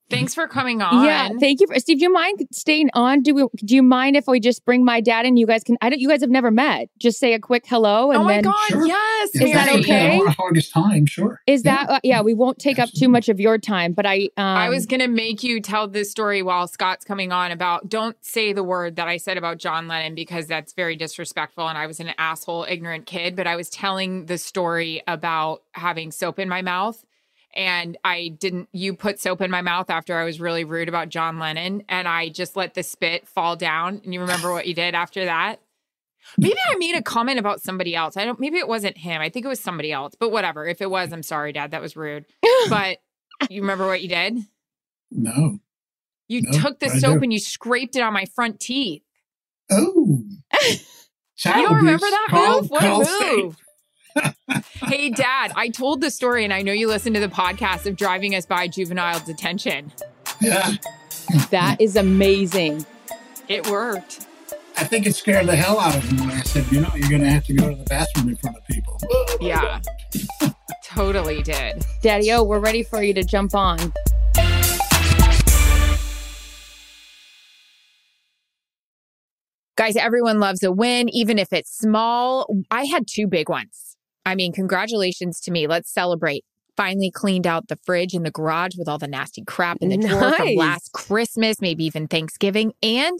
Thanks for coming on. Yeah, thank you, for, Steve. Do you mind staying on? Do we, Do you mind if we just bring my dad in? You guys can. I don't. You guys have never met. Just say a quick hello, and oh my then God. Sure. Yes. Is that Mary. I okay? don't want to hog his time, sure. is Yeah. that uh, yeah? We won't take up too much of your time, but I. Um, I was going to make you tell this story while Scott's coming on about don't say the word that I said about John Lennon because that's very disrespectful and I was an asshole, ignorant kid. But I was telling the story about having soap in my mouth. And I didn't, you put soap in my mouth after I was really rude about John Lennon. And I just let the spit fall down. And you remember what you did after that? Maybe I made a comment about somebody else. I don't, maybe it wasn't him. I think it was somebody else, but whatever. If it was, I'm sorry, Dad. That was rude. But you remember what you did? No. You No, took the I soap don't. and you scraped it on my front teeth. Oh. Child you don't remember that Call- move? What a move. Hey, Dad, I told the story and I know you listened to the podcast of driving us by juvenile detention. Yeah. that is amazing. It worked. I think it scared the hell out of him when I said, you know, you're going to have to go to the bathroom in front of people. Yeah. totally did. Daddy O, we're ready for you to jump on. Guys, everyone loves a win, even if it's small. I had two big ones. I mean, congratulations to me. Let's celebrate. Finally cleaned out the fridge and the garage with all the nasty crap in the drawer from last Christmas, maybe even Thanksgiving. And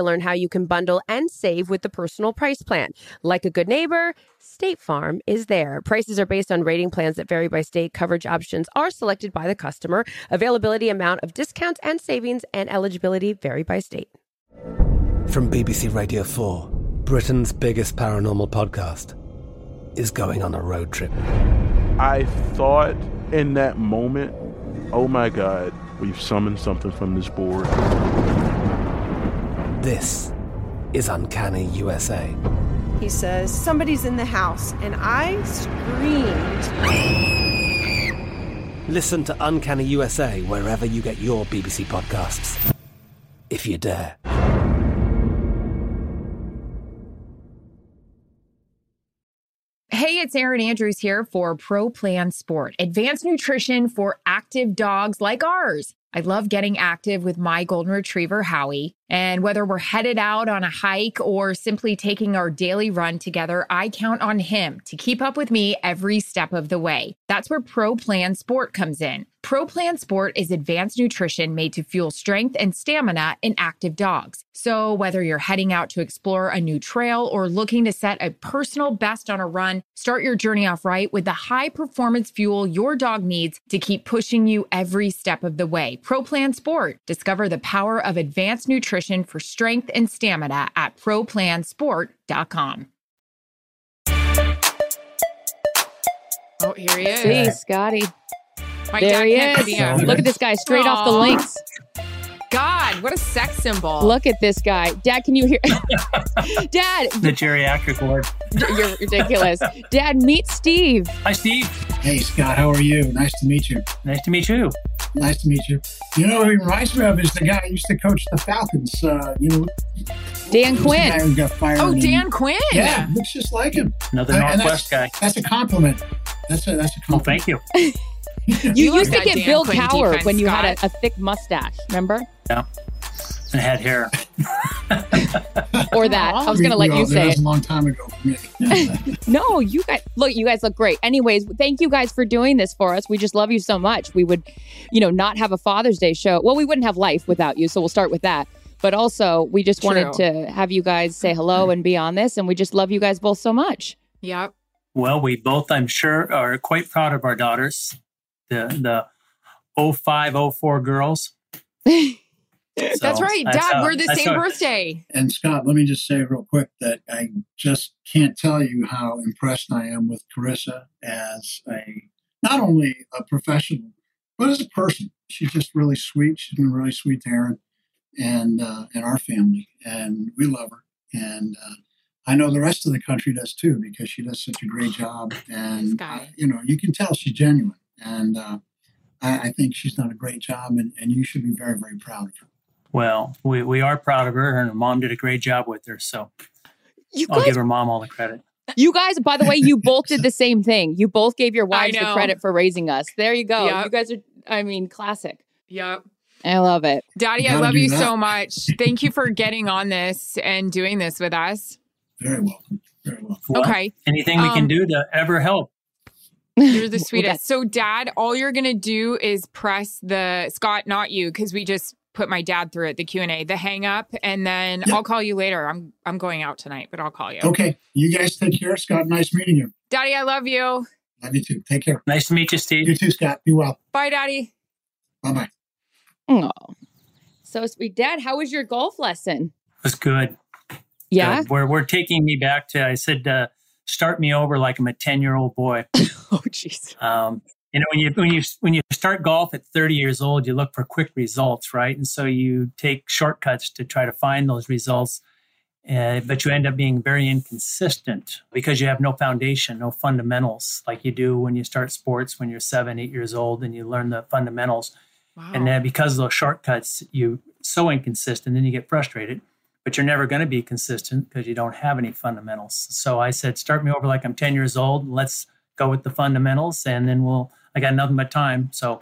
to learn how you can bundle and save with the personal price plan. Like a good neighbor, State Farm is there. Prices are based on rating plans that vary by state. Coverage options are selected by the customer. Availability, amount of discounts and savings, and eligibility vary by state. From BBC Radio 4, Britain's biggest paranormal podcast is going on a road trip. I thought in that moment, oh my God, we've summoned something from this board. This is Uncanny USA. He says, Somebody's in the house. And I screamed. Listen to Uncanny USA wherever you get your BBC podcasts, if you dare. Hey, it's Erin Andrews here for Pro Plan Sport, advanced nutrition for active dogs like ours. I love getting active with my golden retriever, Howie. And whether we're headed out on a hike or simply taking our daily run together, I count on him to keep up with me every step of the way. That's where Pro Plan Sport comes in. Pro Plan Sport is advanced nutrition made to fuel strength and stamina in active dogs. So, whether you're heading out to explore a new trail or looking to set a personal best on a run, start your journey off right with the high performance fuel your dog needs to keep pushing you every step of the way. Pro Plan Sport. Discover the power of advanced nutrition for strength and stamina at ProPlansport.com. Oh, here he is. See, Scotty. My there dad he is. Look at this guy straight off the links. God, what a sex symbol. Look at this guy. Dad, can you hear? Dad, the geriatric ward. you're ridiculous. Dad, meet Steve. Hi, Steve. Hey, Scott, how are you? Nice to meet you. Nice to meet you. Nice to meet you. You know who he reminds me of is the guy who used to coach the Falcons. Uh, you know, Dan who's the guy Quinn. who got fired. Oh, and- Dan Quinn. Yeah, looks just like him. Another Uh, and Northwest guy. that's, That's a compliment. That's a that's a Oh, compliment. thank you. You You used to get Bill Dan Quinn Cowher when you had a, a thick mustache. Remember? Yeah. I had hair. Or that. I was going to let you say That it. was a long time ago. No, you guys look, you guys look great. Anyways, thank you guys for doing this for us. We just love you so much. We would, you know, not have a Father's Day show. Well, we wouldn't have life without you, so we'll start with that. But also, we just wanted to have you guys say hello and be on this, and we just love you guys both so much. Yep. Well, we both, I'm sure, are quite proud of our daughters, the the 05, 04 girls. That's So, right. that's Dad, how- we're the that's same how- birthday. and Scott, let me just say real quick that I just can't tell you how impressed I am with Charissa as a not only a professional but as a person. She's just really sweet. She's been really sweet to Erin and uh, and our family, and we love her. And uh, I know the rest of the country does too because she does such a great job. And uh, you know, you can tell she's genuine. And uh, I, I think she's done a great job, and, and you should be very, very proud of her. Well, we, we are proud of her, and her mom did a great job with her. So You I'll guys, give her mom all the credit. you guys, by the way, you both did the same thing. You both gave your wives the credit for raising us. There you go. Yep. You guys are, I mean, classic. Yep. I love it. Daddy, I love you that. so much. Thank you for getting on this and doing this with us. Very welcome. Very welcome. Well, Okay. Anything we Um, can do to ever help. You're the sweetest. So, Dad, all you're gonna do is press the Scott, not you, because we just put my dad through it, the Q and A, the hang up, and then Yeah. I'll call you later. I'm I'm going out tonight, but I'll call you. Okay. You guys take care. Scott, nice meeting you. Daddy, I love you. Love you too. Take care. Nice to meet you, Steve. You too, Scott. Be well. Bye, Daddy. Bye bye. Oh, so sweet. Dad, how was your golf lesson? It was good. Yeah. Good. We're, we're taking me back to, I said, uh, start me over like I'm a 10 year old boy. Oh, jeez. Um, you know, when you when you when you start golf at 30 years old, you look for quick results, right? And so you take shortcuts to try to find those results, uh, but you end up being very inconsistent because you have no foundation, no fundamentals, like you do when you start sports when you're seven, eight years old, and you learn the fundamentals. Wow. And then because of those shortcuts, you so inconsistent, then you get frustrated. But you're never going to be consistent because you don't have any fundamentals. So I said, start me over like I'm 10 years old. Let's go with the fundamentals, and then we'll. I got nothing but time, so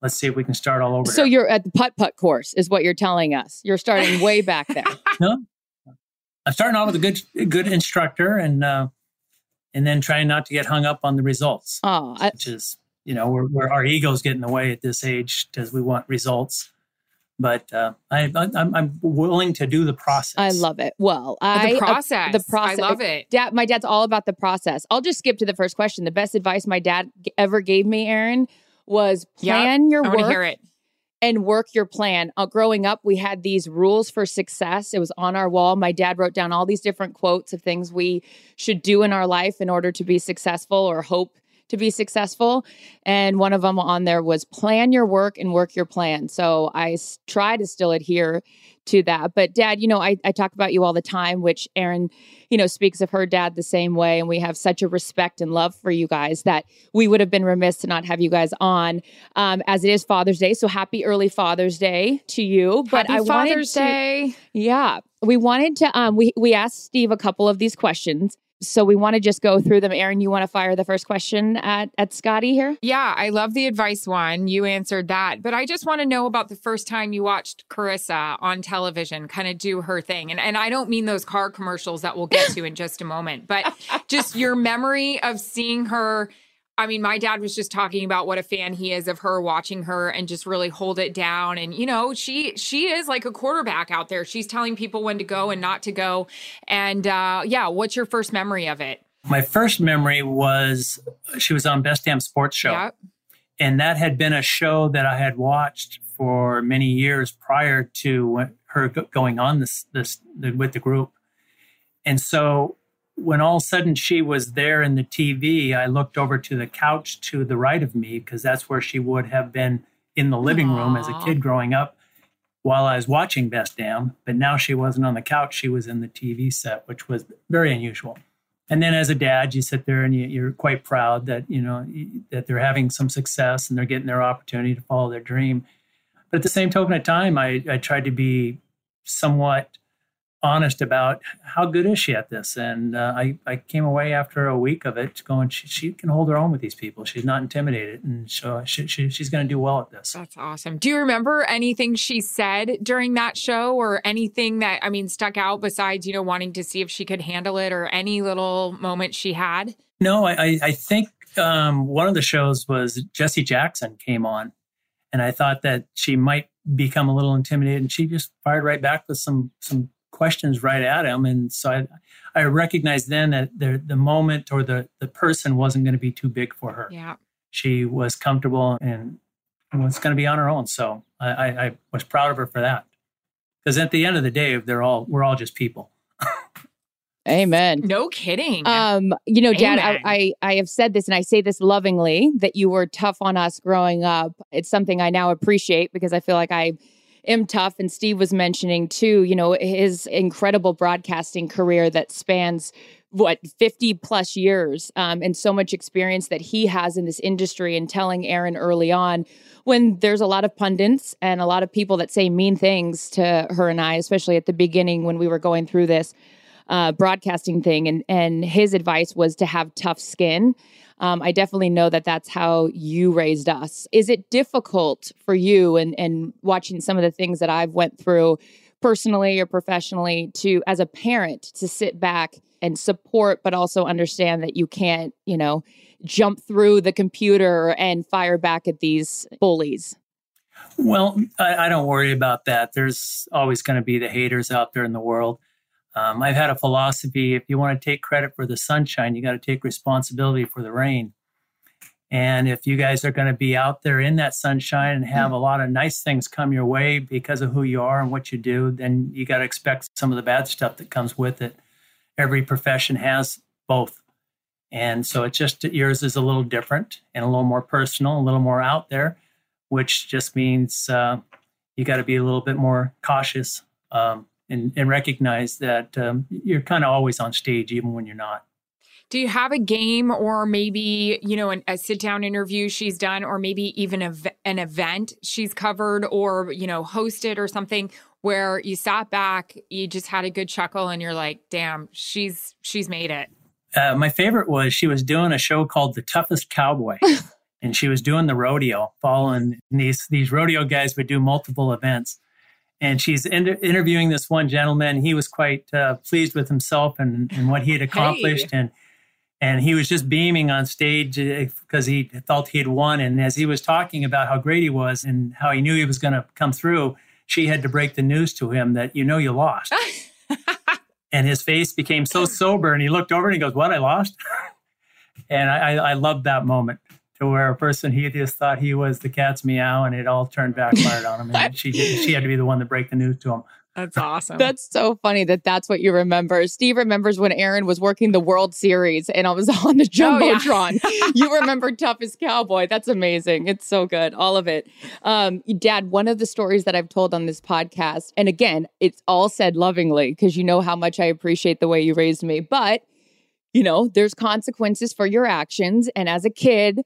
let's see if we can start all over. So there. you're at the putt putt course, is what you're telling us. You're starting way back there. no, I'm starting off with a good good instructor, and uh, and then trying not to get hung up on the results, Oh, I, which is you know where where our egos get in the way at this age because we want results. But uh, I, I'm, I'm willing to do the process. I love it. Well, I the process. the process. I love it. Dad, my dad's all about the process. I'll just skip to the first question. The best advice my dad g- ever gave me, Erin, was Yep. plan your I want to work hear it. and work your plan. Uh, growing up, we had these rules for success. It was on our wall. My dad wrote down all these different quotes of things we should do in our life in order to be successful or hope to be successful. And one of them on there was plan your work and work your plan. So I s- try to still adhere to that. But dad, you know, I, I talk about you all the time, which Erin, you know, speaks of her dad the same way. And we have such a respect and love for you guys that we would have been remiss to not have you guys on um, as it is Father's Day. So happy early Father's Day to you. But Happy I wanted Father's to, Day. yeah, we wanted to. Um, we we asked Steve a couple of these questions. So we want to just go through them. Erin, you want to fire the first question at, at Scotty here? Yeah, I love the advice one. You answered that. But I just want to know about the first time you watched Charissa on television kind of do her thing. And, and I don't mean those car commercials that we'll get to in just a moment, but just your memory of seeing her I mean, my dad was just talking about what a fan he is of her watching her and just really hold it down. And you know, she she is like a quarterback out there. She's telling people when to go and not to go. And uh, yeah, what's your first memory of it? My first memory was she was on Best Damn Sports Show, Yep. and that had been a show that I had watched for many years prior to her going on this this with the group. And so when all of a sudden she was there in the TV, I looked over to the couch to the right of me because that's where she would have been in the living room as a kid growing up while I was watching Best Damn. But now she wasn't on the couch, she was in the TV set, which was very unusual. And then as a dad, you sit there and you, you're quite proud that, you know, that they're having some success and they're getting their opportunity to follow their dream. But at the same token of time, I, I tried to be somewhat honest about how good is she at this. And uh, I, I came away after a week of it going, she, she can hold her own with these people. She's not intimidated. And so she, she, she's going to do well at this. That's awesome. Do you remember anything she said during that show or anything that, I mean, stuck out besides, you know, wanting to see if she could handle it or any little moment she had? No, I, I, I think um, one of the shows was Jesse Jackson came on, and I thought that she might become a little intimidated, and she just fired right back with some some questions right at him, and so I I recognized then that the the moment or the the person wasn't going to be too big for her. Yeah. She was comfortable and was going to be on her own, so I, I, I was proud of her for that. Because at the end of the day, they're all we're all just people. Amen. No kidding. Um, you know, Dad, I, I I have said this and I say this lovingly that you were tough on us growing up. It's something I now appreciate because I feel like I am tough. And Steve was mentioning too, you know, his incredible broadcasting career that spans what 50 plus years um, and so much experience that he has in this industry and telling Erin early on when there's a lot of pundits and a lot of people that say mean things to her and I, especially at the beginning when we were going through this uh, broadcasting thing, and and his advice was to have tough skin. Um, I definitely know that that's how you raised us. Is it difficult for you, and and watching some of the things that I've went through personally or professionally, to as a parent to sit back and support, but also understand that you can't, you know, jump through the computer and fire back at these bullies. Well, I, I don't worry about that. There's always going to be the haters out there in the world. Um, I've had a philosophy if you want to take credit for the sunshine, you got to take responsibility for the rain. And if you guys are going to be out there in that sunshine and have a lot of nice things come your way because of who you are and what you do, then you got to expect some of the bad stuff that comes with it. Every profession has both. And so it's just yours is a little different and a little more personal, a little more out there, which just means uh, you got to be a little bit more cautious um, and, and recognize that um, you're kind of always on stage, even when you're not. Do you have a game or maybe, you know, an, a sit down interview she's done or maybe even a, an event she's covered or, you know, hosted or something where you sat back, you just had a good chuckle and you're like, damn, she's she's made it. Uh, my favorite was she was doing a show called The Toughest Cowboy. and she was doing the rodeo, following these these rodeo guys would do multiple events. And she's inter- interviewing this one gentleman. He was quite uh, pleased with himself and, and what he had accomplished, and and he was just beaming on stage because he felt he had won. And as he was talking about how great he was and how he knew he was going to come through, she had to break the news to him that you know you lost. and his face became so sober, and he looked over and he goes, "What? I lost." and I, I, I loved that moment to where a person he just thought he was the cat's meow, and it all turned backfired on him, and she she had to be the one to break the news to him. That's awesome. That's so funny that that's what you remember. Steve remembers when Erin was working the World Series and I was on the Oh, yeah. Jumbotron. you remember Toughest Cowboy. That's amazing. It's so good. All of it. Um, Dad, one of the stories that I've told on this podcast, and again, it's all said lovingly because you know how much I appreciate the way you raised me, but you know, there's consequences for your actions. And as a kid,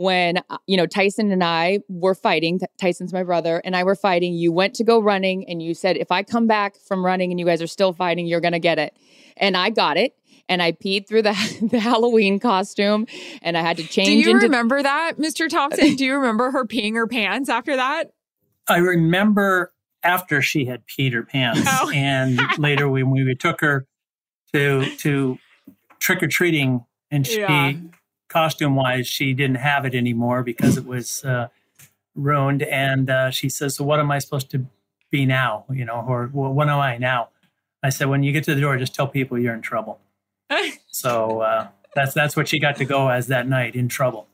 when uh, you know Tyson and I were fighting, Tyson's my brother, and I were fighting. You went to go running, and you said, "If I come back from running and you guys are still fighting, you're gonna get it." And I got it, and I peed through the, the Halloween costume and I had to change. Do you into- remember that, Mr. Thompson? Do you remember her peeing her pants after that? I remember after she had peed her pants, Oh. and later when we took her to to trick or treating, and she Yeah. Costume wise she didn't have it anymore because it was uh, ruined, and uh, she says, "So what am I supposed to be now? You know, or well, what am I now?" I said, "When you get to the door, just tell people you're in trouble." So uh, that's that's what she got to go as that night in trouble.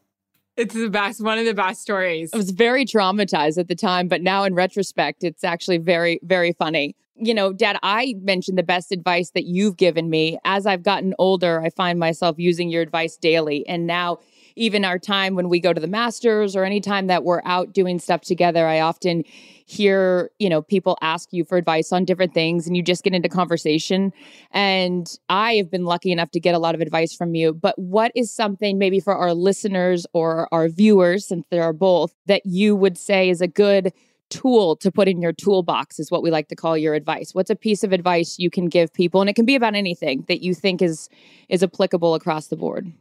It's the best, one of the best stories. I was very traumatized at the time, but now in retrospect, it's actually very, very funny. You know, Dad, I mentioned the best advice that you've given me. As I've gotten older, I find myself using your advice daily. And now, even our time when we go to the Masters or anytime that we're out doing stuff together, I often hear, you know, people ask you for advice on different things and you just get into conversation. And I have been lucky enough to get a lot of advice from you. But what is something maybe for our listeners or our viewers, since there are both, that you would say is a good tool to put in your toolbox is what we like to call your advice what's a piece of advice you can give people and it can be about anything that you think is is applicable across the board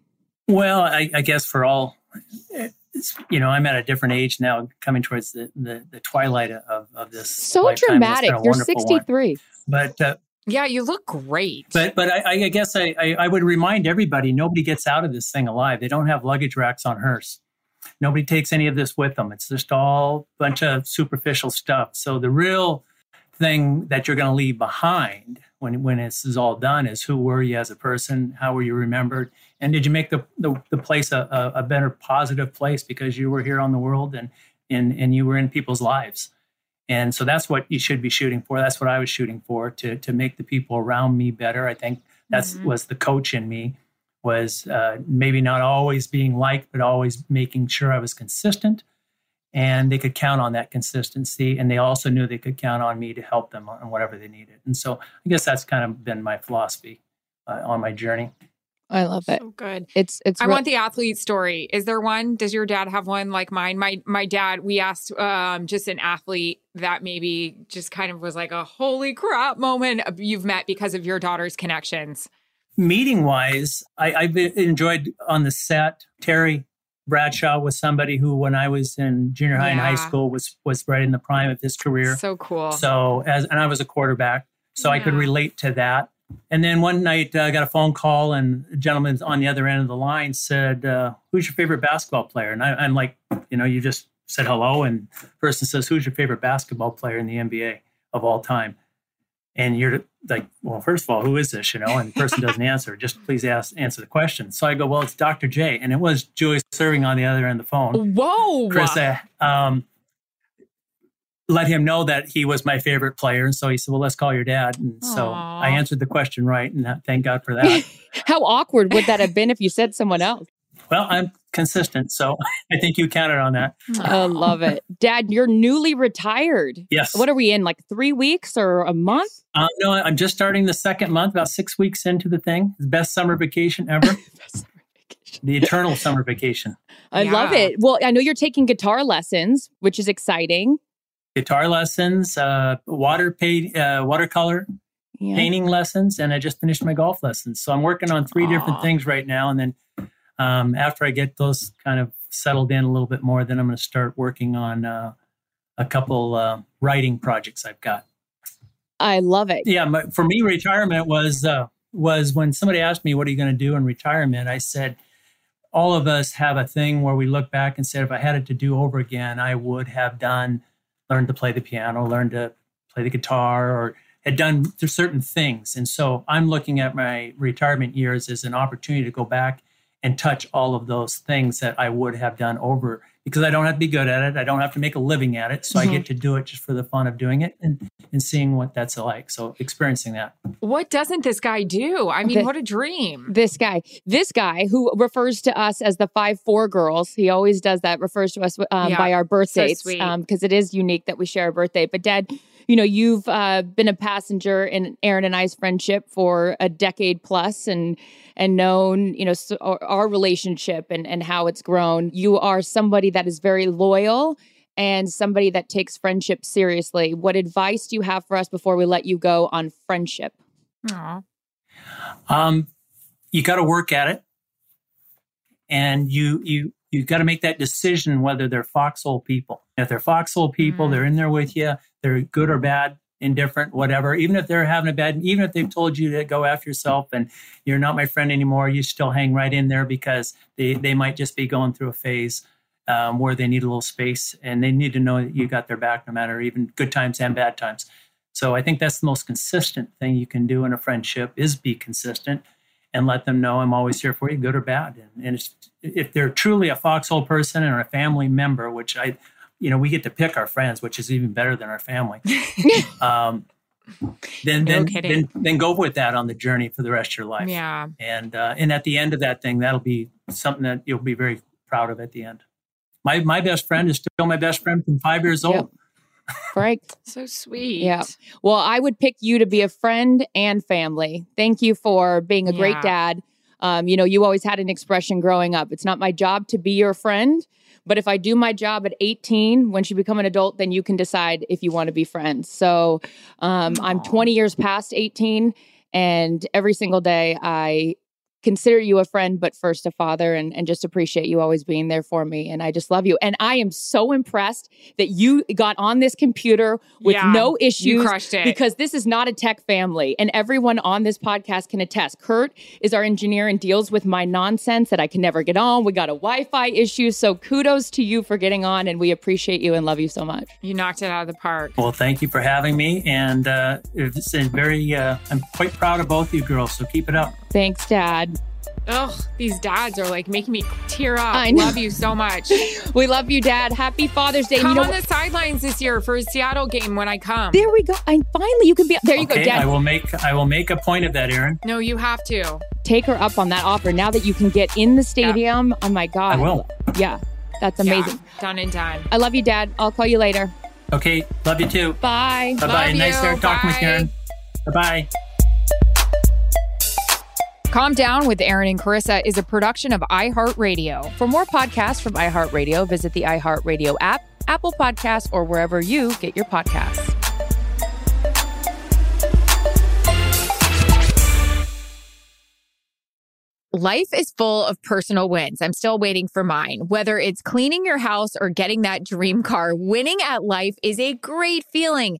Well, I, I guess for all, it's, you know, I'm at a different age now, coming towards the, the, the twilight of, of this. so lifetime. Dramatic you're wonderful one. 63 But uh, yeah, you look great. but but I, I guess I, I I would remind everybody: nobody gets out of this thing alive. They don't have luggage racks on hearse. Nobody takes any of this with them. It's just all a bunch of superficial stuff. So the real thing that you're going to leave behind when when this is all done is who were you as a person? How were you remembered? And did you make the the, the place a, a, a better positive place because you were here on the world and and and you were in people's lives? And so that's what you should be shooting for. That's what I was shooting for to to make the people around me better. I think that's Mhm. was the coach in me was uh, maybe not always being liked, but always making sure I was consistent, and they could count on that consistency. And they also knew they could count on me to help them on whatever they needed. And so I guess that's kind of been my philosophy uh, on my journey. I love it so good. it's it's I real- want the athlete story. Is there one? Does your dad have one like mine? My my dad, we asked um just an athlete that maybe just kind of was like a holy crap moment you've met because of your daughter's connections. meeting wise, I, I've enjoyed on the set. Terry Bradshaw was somebody who, when I was in junior high and high school, was was right in the prime of his career. So cool. So as and I was a quarterback, so I could relate to that. And then one night uh, I got a phone call, and a gentleman on the other end of the line said, uh, "Who's your favorite basketball player?" And I, I'm like, you know, you just said hello, and the person says, "Who's your favorite basketball player in the NBA of all time?" And you're like, well, first of all, who is this? You know, and the person doesn't answer. Just please ask answer the question. So I go, well, it's Dr. J, and it was Julius Erving on the other end of the phone. Whoa. Chris uh, um, let him know that he was my favorite player. And so he said, Well, let's call your dad. And so I answered the question right. And thank God for that. how awkward would that have been if you said someone else well, I'm consistent. So I think you counted on that. i love it dad you're newly retired Yes. what are we in like three weeks or a month Um, no, I'm just starting the second month, about six weeks into the thing. It's best summer vacation ever. the eternal summer vacation. I love it. Well, I know you're taking guitar lessons, which is exciting. Guitar lessons, uh, water paint, uh, watercolor Yeah. painting lessons, and I just finished my golf lessons. So I'm working on three different things right now. And then um, after I get those kind of settled in a little bit more, then I'm going to start working on uh, a couple uh, writing projects I've got. I love it. Yeah, my, for me, retirement was uh, was when somebody asked me, "What are you going to do in retirement?" I said, "All of us have a thing where we look back and said, if I had it to do over again, I would have done learned to play the piano, learned to play the guitar, or had done certain things." And so I'm looking at my retirement years as an opportunity to go back and touch all of those things that I would have done over because I don't have to be good at it. I don't have to make a living at it. So I Mhm. get to do it just for the fun of doing it and, and seeing what that's like. So experiencing that. What doesn't this guy do? I mean, The- what a dream. This guy, this guy who refers to us as the five four girls, he always does that. Refers to us um, Yeah, by our birth so dates sweet. because it is unique that we share a birthday. But Dad, you know, you've uh, been a passenger in Erin and I's friendship for a decade plus, and and known you know so our, our relationship and and how it's grown. You are somebody that is very loyal. And somebody that takes friendship seriously. What advice do you have for us before we let you go on friendship? Aw. Um, you got to work at it, and you you you got to make that decision whether they're foxhole people. If they're foxhole people, mm. they're in there with you. They're good or bad, indifferent, whatever. Even if they're having a bad, even if they've told you to go after yourself and you're not my friend anymore, you still hang right in there because they they might just be going through a phase um, where they need a little space and they need to know that you got their back no matter even good times and bad times. So I think that's the most consistent thing you can do in a friendship is be consistent and let them know I'm always here for you, good or bad. And, and if they're truly a foxhole person or a family member, which I, you know, we get to pick our friends, which is even better than our family. um, then then, then then go with that on the journey for the rest of your life. Yeah. And uh, and at the end of that thing, that'll be something that you'll be very proud of at the end. My my best friend is still my best friend from five years old. Yep. Right. so sweet. Yeah. Well, I would pick you to be a friend and family. Thank you for being a yeah. great dad. Um, you know, you always had an expression growing up. It's not my job to be your friend, but if I do my job at 18, when you become an adult, then you can decide if you want to be friends. So um, I'm 20 years past 18, and every single day I consider you a friend, but first a father, and, and just appreciate you always being there for me. And I just love you. And I am so impressed that you got on this computer with yeah, no issues. You crushed it. Because this is not a tech family. And everyone on this podcast can attest. Kurt is our engineer and deals with my nonsense that I can never get on. We got a Wi Fi issue. So kudos to you for getting on. And we appreciate you and love you so much. You knocked it out of the park. Well, thank you for having me. And uh, it's very, uh, I'm quite proud of both you girls. So keep it up. Thanks, Dad. Ugh, these dads are like making me tear up. I love you so much. we love you, Dad. Happy Father's Day. Come you know on what? the sidelines this year for a Seattle game when I come. There we go. And finally, you can be. There you okay, go, Dad. I will make. I will make a point of that, Erin. No, you have to take her up on that offer now that you can get in the stadium. Yeah. Oh my God. I will. Yeah, that's amazing. Yeah, done in time. I love you, Dad. I'll call you later. Okay, love you too. Bye. Bye bye. Nice talking with you, Erin. Bye bye. Calm Down with Erin and Charissa is a production of iHeartRadio. For more podcasts from iHeartRadio, visit the iHeartRadio app, Apple Podcasts, or wherever you get your podcasts. Life is full of personal wins. I'm still waiting for mine. Whether it's cleaning your house or getting that dream car, winning at life is a great feeling.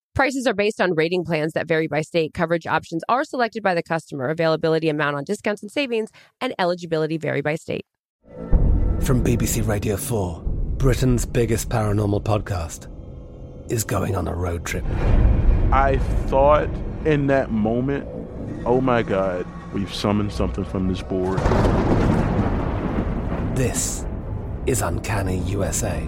Prices are based on rating plans that vary by state. Coverage options are selected by the customer. Availability, amount on discounts and savings, and eligibility vary by state. From BBC Radio 4, Britain's biggest paranormal podcast is going on a road trip. I thought in that moment, oh my God, we've summoned something from this board. This is Uncanny USA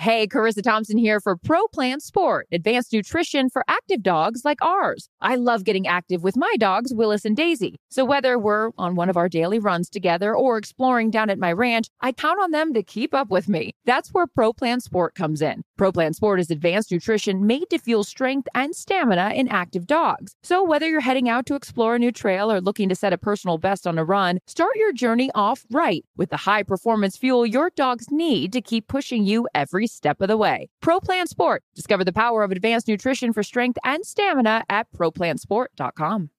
Hey, Charissa Thompson here for Pro Plan Sport, advanced nutrition for active dogs like ours. I love getting active with my dogs, Willis and Daisy. So whether we're on one of our daily runs together or exploring down at my ranch, I count on them to keep up with me. That's where Pro Plan Sport comes in. Pro Plan Sport is advanced nutrition made to fuel strength and stamina in active dogs. So whether you're heading out to explore a new trail or looking to set a personal best on a run, start your journey off right with the high performance fuel your dogs need to keep pushing you every step of the way. ProPlan Sport. Discover the power of advanced nutrition for strength and stamina at ProPlansport.com.